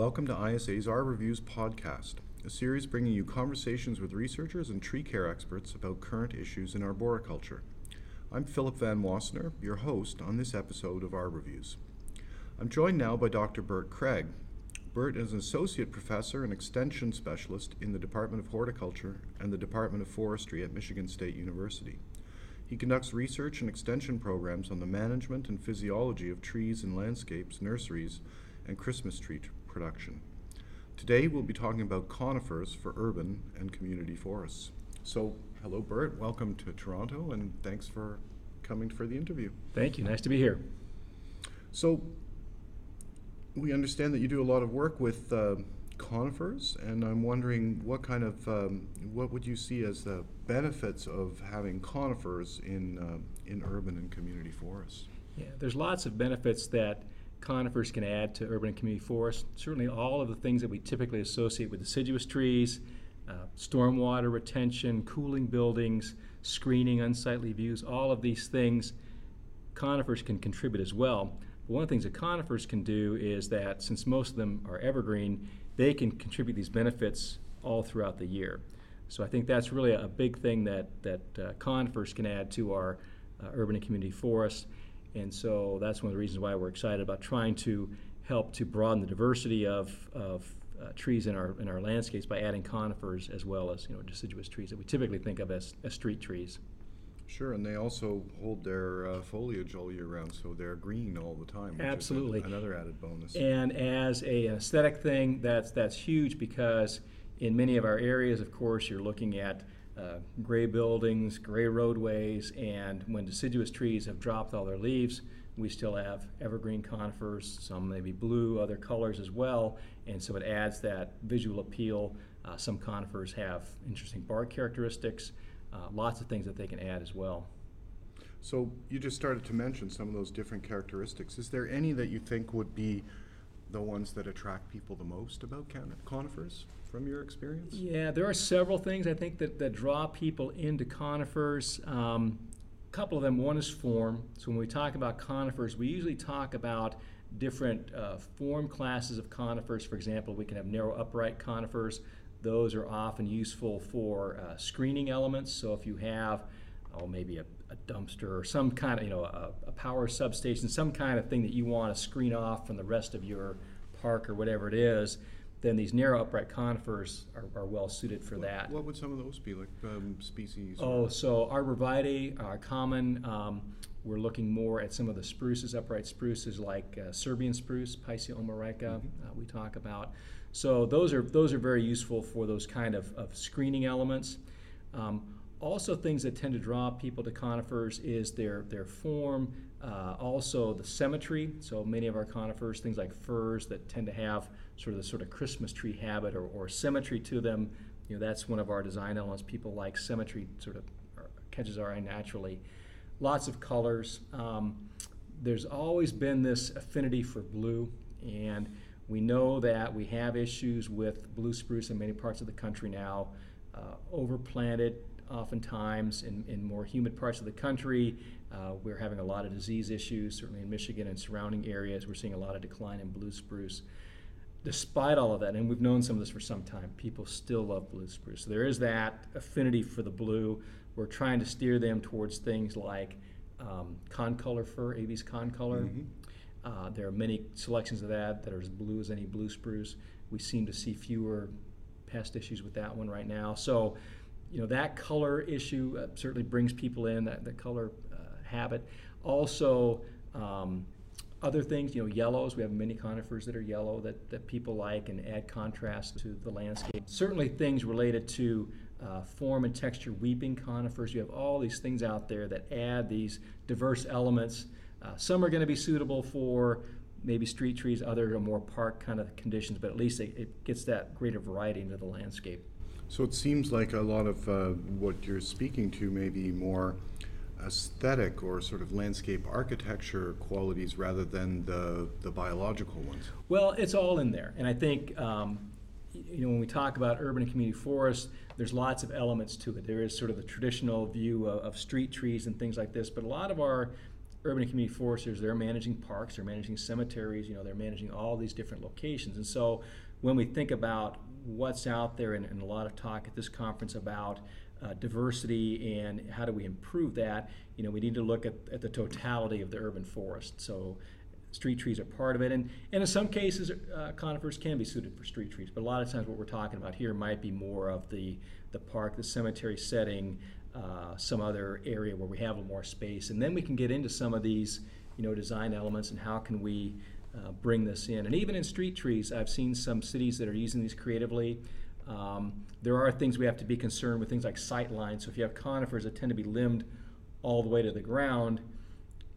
Welcome to ISA's ArborViews podcast, a series bringing you conversations with researchers and tree care experts about current issues in arboriculture. I'm Philip Van Wassenaer, your host on this episode of ArborViews. I'm joined now by Dr. Bert Cregg. Bert is an associate professor and extension specialist in the Department of Horticulture and the Department of Forestry at Michigan State University. He conducts research and extension programs on the management and physiology of trees and landscapes, nurseries, and Christmas tree production. Today we'll be talking about conifers for urban and community forests. So, hello, Bert. Welcome to Toronto, and thanks for coming for the interview. Thank you. Nice to be here. So, we understand that you do a lot of work with uh, conifers, and I'm wondering what kind of um, what would you see as the benefits of having conifers in uh, in urban and community forests? Yeah, there's lots of benefits that conifers can add to urban and community forests. Certainly, all of the things that we typically associate with deciduous trees, uh, stormwater retention, cooling buildings, screening unsightly views, all of these things, conifers can contribute as well. But one of the things that conifers can do is that since most of them are evergreen, they can contribute these benefits all throughout the year. So I think that's really a big thing that, that uh, conifers can add to our uh, urban and community forests. And so that's one of the reasons why we're excited about trying to help to broaden the diversity of, of uh, trees in our, in our landscapes by adding conifers as well as you know, deciduous trees that we typically think of as, as street trees. Sure, and they also hold their uh, foliage all year round, so they're green all the time. Which Absolutely, is another added bonus. And as a, an aesthetic thing, that's that's huge because in many of our areas, of course, you're looking at uh, gray buildings, gray roadways, and when deciduous trees have dropped all their leaves, we still have evergreen conifers, some maybe blue, other colors as well, and so it adds that visual appeal. Uh, some conifers have interesting bark characteristics, uh, lots of things that they can add as well. So you just started to mention some of those different characteristics. Is there any that you think would be the ones that attract people the most about conifers? from your experience? Yeah, there are several things I think that, that draw people into conifers. Um, a couple of them, one is form. So when we talk about conifers, we usually talk about different uh, form classes of conifers. For example, we can have narrow upright conifers. Those are often useful for uh, screening elements. So if you have, oh, maybe a, a dumpster or some kind of, you know, a, a power substation, some kind of thing that you want to screen off from the rest of your park or whatever it is, then these narrow upright conifers are, are well suited for what, that. What would some of those be, like um, species? Oh, so arborvitae are common. Um, we're looking more at some of the spruces, upright spruces like uh, Serbian spruce, Picea omorika, mm-hmm. uh, we talk about. So those are those are very useful for those kind of, of screening elements. Um, also, things that tend to draw people to conifers is their their form, uh, also the symmetry. So many of our conifers, things like firs that tend to have sort of the sort of Christmas tree habit or, or symmetry to them. You know, that's one of our design elements. People like symmetry, sort of catches our eye naturally. Lots of colors. Um, there's always been this affinity for blue, and we know that we have issues with blue spruce in many parts of the country now. Uh, overplanted, oftentimes in, in more humid parts of the country. Uh, we're having a lot of disease issues, certainly in Michigan and surrounding areas. We're seeing a lot of decline in blue spruce despite all of that, and we've known some of this for some time, people still love blue spruce. So there is that affinity for the blue. We're trying to steer them towards things like um, concolor fir, Abies concolor. Mm-hmm. Uh, there are many selections of that that are as blue as any blue spruce. We seem to see fewer pest issues with that one right now. So, you know, that color issue uh, certainly brings people in, that, color uh, habit. Also, um, other things, you know, yellows, we have many conifers that are yellow that, that people like and add contrast to the landscape. Certainly things related to uh, form and texture, weeping conifers. You have all these things out there that add these diverse elements. Uh, some are going to be suitable for maybe street trees, others are more park kind of conditions, but at least it, it gets that greater variety into the landscape. So it seems like a lot of uh, what you're speaking to may be more aesthetic or sort of landscape architecture qualities rather than the, the biological ones? Well, it's all in there. And I think, um, you know, when we talk about urban and community forests, there's lots of elements to it. There is sort of the traditional view of, of, street trees and things like this, but a lot of our urban and community foresters, they're managing parks, they're managing cemeteries, you know, they're managing all these different locations. And so when we think about what's out there, and, and a lot of talk at this conference about uh, diversity and how do we improve that, you know, we need to look at, at the totality of the urban forest. So street trees are part of it. And, and in some cases, uh, conifers can be suited for street trees, but a lot of times what we're talking about here might be more of the, the park, the cemetery setting, uh, some other area where we have a more space. And then we can get into some of these, you know, design elements and how can we uh, bring this in. And even in street trees, I've seen some cities that are using these creatively. Um, there are things we have to be concerned with, things like sight lines. So if you have conifers that tend to be limbed all the way to the ground,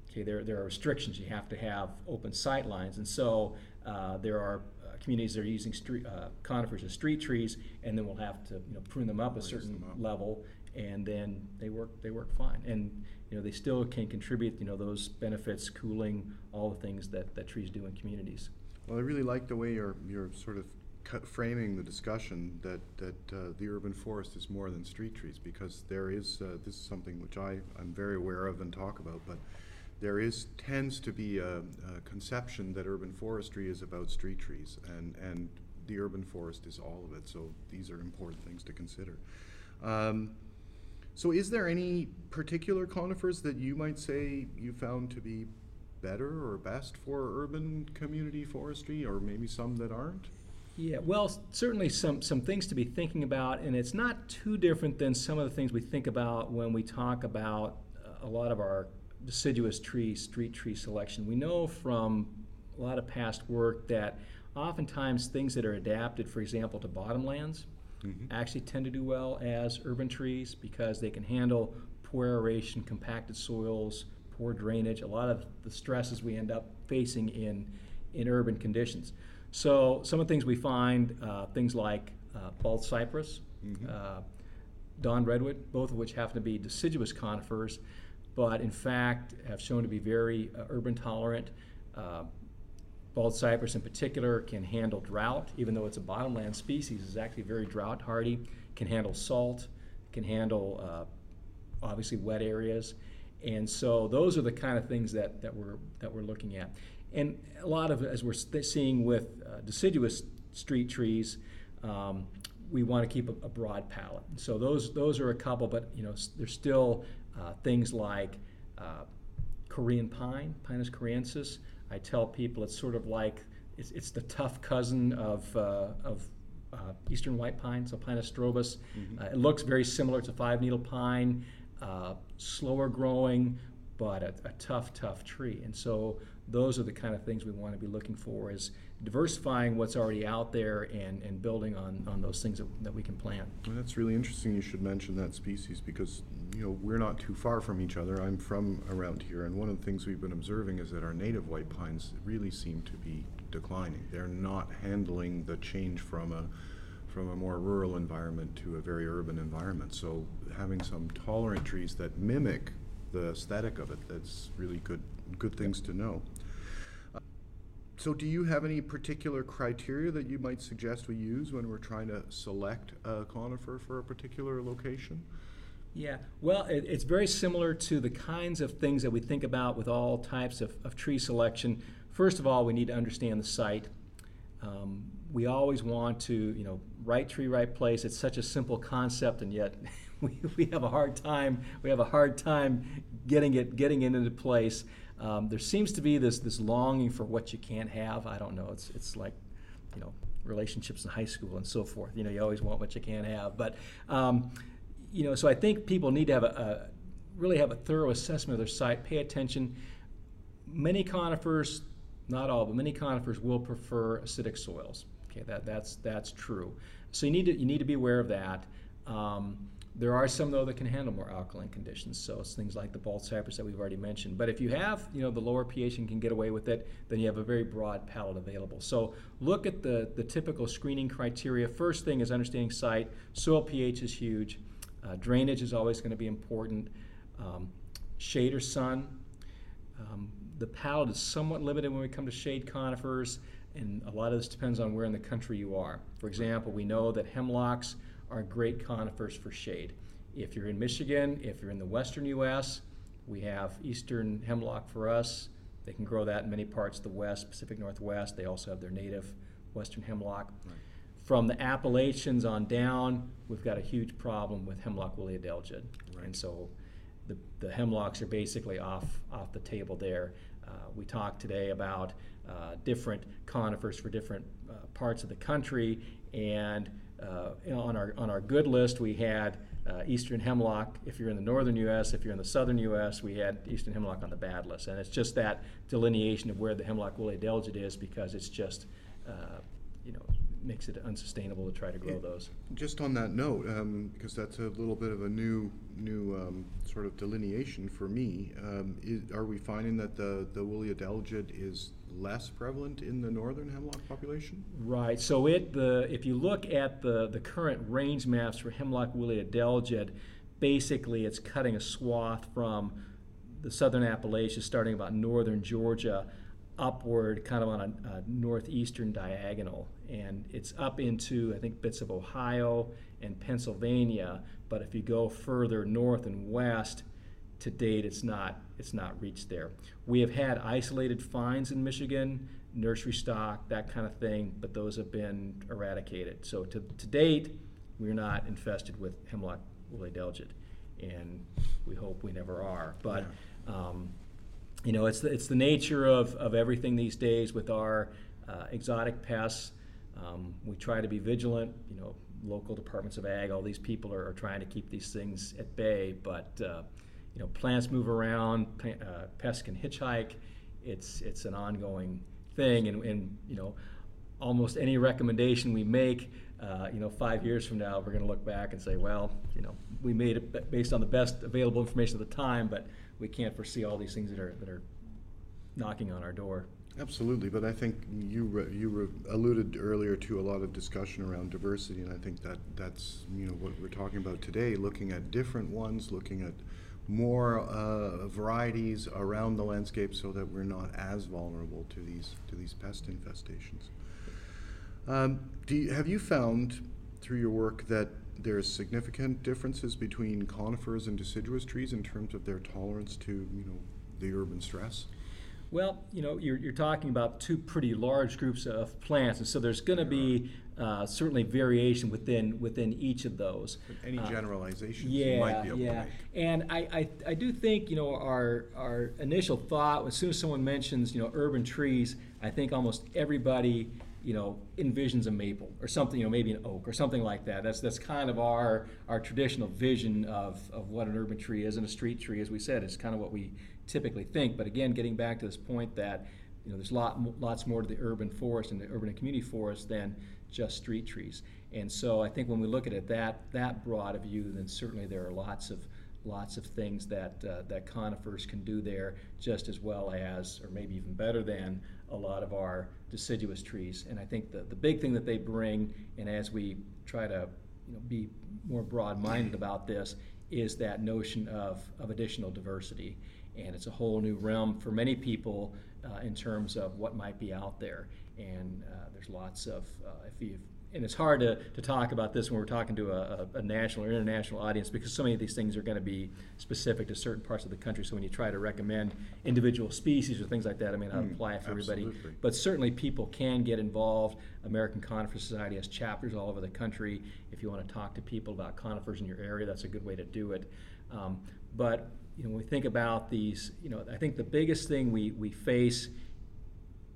okay, there, there are restrictions. You have to have open sight lines. And so uh, there are uh, communities that are using street, uh, conifers as street trees, and then we'll have to you know, prune them up a certain up. level, and then they work, they work fine. And you know, they still can contribute, you know, those benefits, cooling, all the things that, that trees do in communities. Well, I really like the way you're, you're sort of framing the discussion that, that uh, the urban forest is more than street trees, because there is, uh, this is something which I, I'm very aware of and talk about, but there is, tends to be a, a conception that urban forestry is about street trees, and, and the urban forest is all of it, so these are important things to consider. Um, so is there any particular conifers that you might say you found to be better or best for urban community forestry, or maybe some that aren't? Yeah, well, certainly some, some things to be thinking about, and it's not too different than some of the things we think about when we talk about uh, a lot of our deciduous tree, street tree selection. We know from a lot of past work that oftentimes things that are adapted, for example, to bottomlands, Mhm. actually tend to do well as urban trees because they can handle poor aeration, compacted soils, poor drainage, a lot of the stresses we end up facing in, in urban conditions. So some of the things we find, uh, things like uh, bald cypress, Mhm. uh, dawn redwood, both of which happen to be deciduous conifers, but in fact have shown to be very uh, urban tolerant. Bald cypress in particular can handle drought, even though it's a bottomland species, is actually very drought hardy, can handle salt, can handle uh, obviously wet areas. And so those are the kind of things that, that we're that we're looking at. And a lot of as we're seeing with uh, deciduous street trees, um, we want to keep a, a broad palette. So those those are a couple, but you know there's still uh, things like uh, Korean pine, Pinus koreensis. I tell people it's sort of like it's, it's the tough cousin of, uh, of uh, eastern white pine, so Pinus strobus. Uh, it looks very similar to five needle pine, uh, slower growing, but a, a tough, tough tree. And so those are the kind of things we want to be looking for is diversifying what's already out there and, and building on, on those things that, that we can plant. Well, that's really interesting you should mention that species because, you know, we're not too far from each other. I'm from around here, and one of the things we've been observing is that our native white pines really seem to be declining. They're not handling the change from a from a more rural environment to a very urban environment. So having some tolerant trees that mimic the aesthetic of it, that's really good good things to know. So do you have any particular criteria that you might suggest we use when we're trying to select a conifer for a particular location? Yeah, well, it, it's very similar to the kinds of things that we think about with all types of, of tree selection. First of all, we need to understand the site. Um, we always want to, you know, right tree, right place. It's such a simple concept, and yet we, we have a hard time. We have a hard time getting it getting it into place. Um, there seems to be this this longing for what you can't have. I don't know. It's it's like, you know, relationships in high school and so forth. You know, you always want what you can't have. But um, you know, so I think people need to have a, a really have a thorough assessment of their site. Pay attention. Many conifers, not all, but many conifers will prefer acidic soils. Okay, that, that's that's true. So you need to you need to be aware of that. Um, there are some though that can handle more alkaline conditions. So it's things like the bald cypress that we've already mentioned. But if you have you know the lower pH and can get away with it, then you have a very broad palette available. So look at the the typical screening criteria. First thing is understanding site. Soil pH is huge. Uh, drainage is always going to be important. Um, shade or sun. Um, the palette is somewhat limited when we come to shade conifers, and a lot of this depends on where in the country you are. For example, we know that hemlocks are great conifers for shade. If you're in Michigan, if you're in the western U.S., We have eastern hemlock for us. They can grow that in many parts of the West, Pacific Northwest. They also have their native western hemlock. Right. From the Appalachians on down, we've got a huge problem with hemlock woolly adelgid. Right. And so the, the hemlocks are basically off, off the table there. Uh, we talked today about uh, different conifers for different uh, parts of the country, and on our on our good list we had uh, eastern hemlock. If you're in the northern U.S., if you're in the southern U.S., we had eastern hemlock on the bad list, and it's just that delineation of where the hemlock woolly adelgid is because it's just uh, you know makes it unsustainable to try to grow those. Just on that note, um, because that's a little bit of a new, new um, sort of delineation for me, um, is, are we finding that the, the woolly adelgid is less prevalent in the northern hemlock population? Right. So it the if you look at the the current range maps for hemlock woolly adelgid, basically it's cutting a swath from the southern Appalachians, starting about northern Georgia, upward, kind of on a, a northeastern diagonal, and it's up into I think bits of Ohio and Pennsylvania. But if you go further north and west, to date it's not it's not reached there. We have had isolated finds in Michigan, nursery stock, that kind of thing, but those have been eradicated. So to, to date, we're not infested with hemlock woolly adelgid, and we hope we never are. But um, you know, it's the, it's the nature of, of everything these days with our uh, exotic pests. Um, we try to be vigilant. You know, local departments of ag, all these people are, are trying to keep these things at bay. But uh, you know, plants move around, uh, pests can hitchhike. It's it's an ongoing thing, and, and you know, almost any recommendation we make, uh, you know, five years from now, we're going to look back and say, well, you know, we made it based on the best available information at the time, but we can't foresee all these things that are that are knocking on our door. Absolutely, but I think you re- you re- alluded earlier to a lot of discussion around diversity, and I think that that's you know what we're talking about today, looking at different ones, looking at more uh, varieties around the landscape, so that we're not as vulnerable to these to these pest infestations. Um, do you, have you found through your work that there's significant differences between conifers and deciduous trees in terms of their tolerance to you know the urban stress? Well, you know, you're, you're talking about two pretty large groups of plants, and so there's going to be uh, certainly variation within within each of those. Any Uh, generalizations yeah, you might be able yeah. to make? And I, I, I do think, you know, our, our initial thought, as soon as someone mentions, you know, urban trees, I think almost everybody, you know, envisions a maple or something, you know, maybe an oak or something like that. That's, that's kind of our, our traditional vision of, of what an urban tree is and a street tree, as we said, is kind of what we typically think. But again, getting back to this point that, you know, there's lot, lots more to the urban forest and the urban and community forest than just street trees. And so I think when we look at it that, that broad a view, then certainly there are lots of, lots of things that, uh, that conifers can do there just as well as, or maybe even better than, a lot of our deciduous trees. And I think the, the big thing that they bring, and as we try to you know, be more broad-minded about this, is that notion of, of additional diversity. And it's a whole new realm for many people uh, in terms of what might be out there. And uh, there's lots of, uh, if you and it's hard to, to talk about this when we're talking to a, a, national or international audience because so many of these things are going to be specific to certain parts of the country. So when you try to recommend individual species or things like that, it may not Mm, apply for everybody. But certainly people can get involved. American Conifer Society has chapters all over the country. If you want to talk to people about conifers in your area, that's a good way to do it. Um, but you know, when we think about these, you know, I think the biggest thing we, we face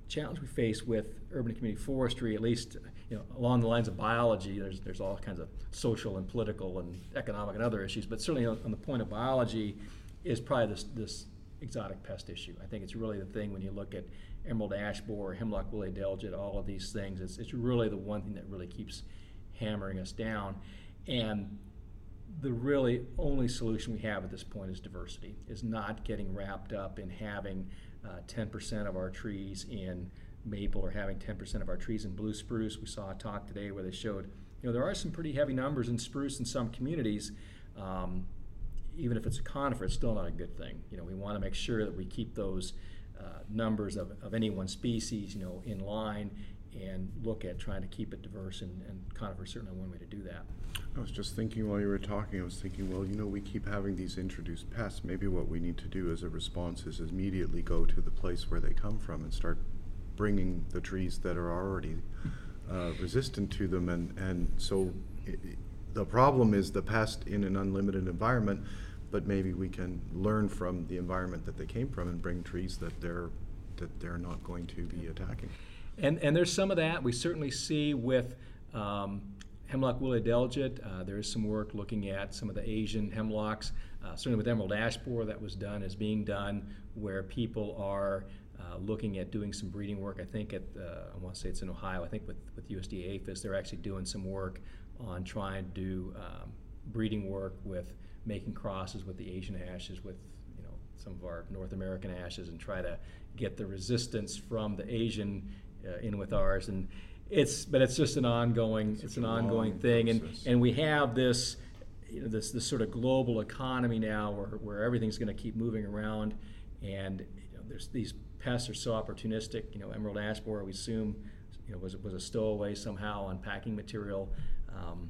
challenge we face with urban and community forestry, at least you know, along the lines of biology, there's, there's all kinds of social and political and economic and other issues, but certainly on, on the point of biology is probably this, this exotic pest issue. I think it's really the thing when you look at emerald ash borer, hemlock woolly adelgid, all of these things, it's, it's really the one thing that really keeps hammering us down. And the really only solution we have at this point is diversity, is not getting wrapped up in having uh, 10% of our trees in maple or having 10% of our trees in blue spruce. We saw a talk today where they showed, you know, there are some pretty heavy numbers in spruce in some communities. Um, even if it's a conifer, it's still not a good thing. You know, we want to make sure that we keep those uh, numbers of, of any one species, you know, in line. And look at trying to keep it diverse, and, and conifer is certainly one way to do that. I was just thinking while you were talking, I was thinking, well, you know, we keep having these introduced pests. Maybe what we need to do as a response is immediately go to the place where they come from and start bringing the trees that are already uh, resistant to them. And, and so i i the problem is the pest in an unlimited environment, but maybe we can learn from the environment that they came from and bring trees that they're, that they're not going to be attacking. And, and there's some of that we certainly see with um, hemlock woolly adelgid. Uh, there is some work looking at some of the Asian hemlocks. Uh, certainly with emerald ash borer that was done is being done where people are uh, looking at doing some breeding work. I think at uh, I want to say it's in Ohio. I think with with USDA APHIS they're actually doing some work on trying to do um, breeding work with making crosses with the Asian ashes with you know some of our North American ashes and try to get the resistance from the Asian uh, in with ours and it's but it's just an ongoing Such it's an ongoing thing and and we have this you know this this sort of global economy now where, where everything's going to keep moving around and you know, there's these pests are so opportunistic you know emerald ash borer we assume you know was was a stowaway somehow on packing material. Um,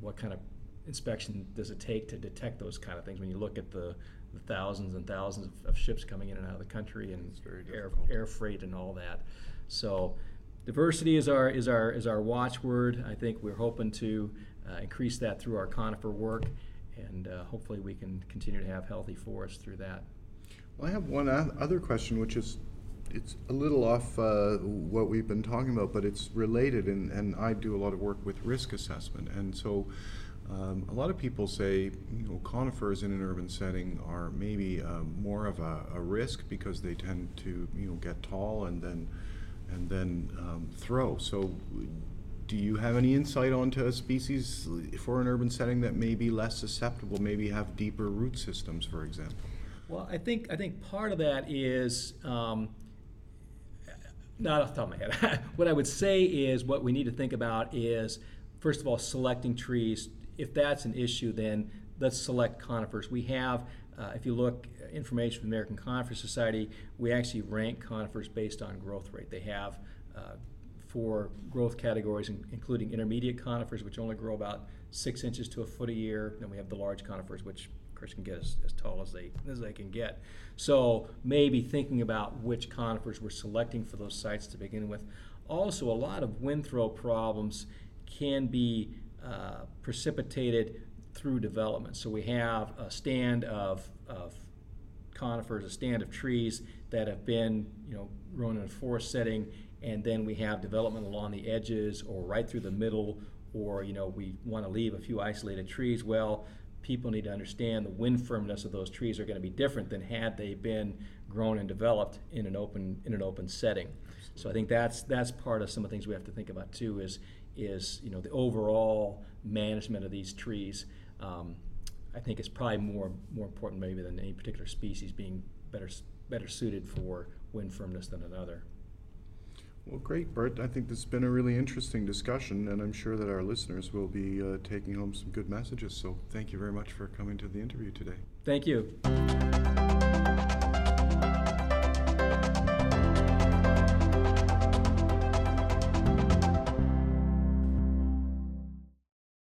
what kind of inspection does it take to detect those kind of things? When you look at the, the thousands and thousands of, of ships coming in and out of the country and air, air freight and all that. So diversity is our is our is our watchword. I think we're hoping to uh, increase that through our conifer work and uh, hopefully we can continue to have healthy forests through that. Well, I have one other question, which is, it's a little off uh, what we've been talking about, but it's related, and, and I do a lot of work with risk assessment, and so um, a lot of people say, you know, conifers in an urban setting are maybe um, more of a, a risk because they tend to, you know, get tall and then and then um, throw. So, do you have any insight onto a species for an urban setting that may be less susceptible, maybe have deeper root systems, for example? Well, I think I think part of that is um, not off the top of my head. what I would say is what we need to think about is first of all selecting trees. If that's an issue, then let's select conifers. We have, uh, if you look uh, information from the American Conifer Society, we actually rank conifers based on growth rate. They have uh, four growth categories, in- including intermediate conifers, which only grow about six inches to a foot a year. Then we have the large conifers, which of course can get as, as tall as they as they can get. So maybe thinking about which conifers we're selecting for those sites to begin with. Also, a lot of wind throw problems can be uh, precipitated through development. So we have a stand of, of conifers, a stand of trees that have been, you know, grown in a forest setting, and then we have development along the edges or right through the middle, or you know, we want to leave a few isolated trees. Well, people need to understand the wind firmness of those trees are going to be different than had they been grown and developed in an open in an open setting. So I think that's that's part of some of the things we have to think about too. Is is you know the overall management of these trees. Um, I think is probably more more important maybe than any particular species being better better suited for wind firmness than another. Well, great, Bert. I think this has been a really interesting discussion, and I'm sure that our listeners will be uh, taking home some good messages. So, thank you very much for coming to the interview today. Thank you.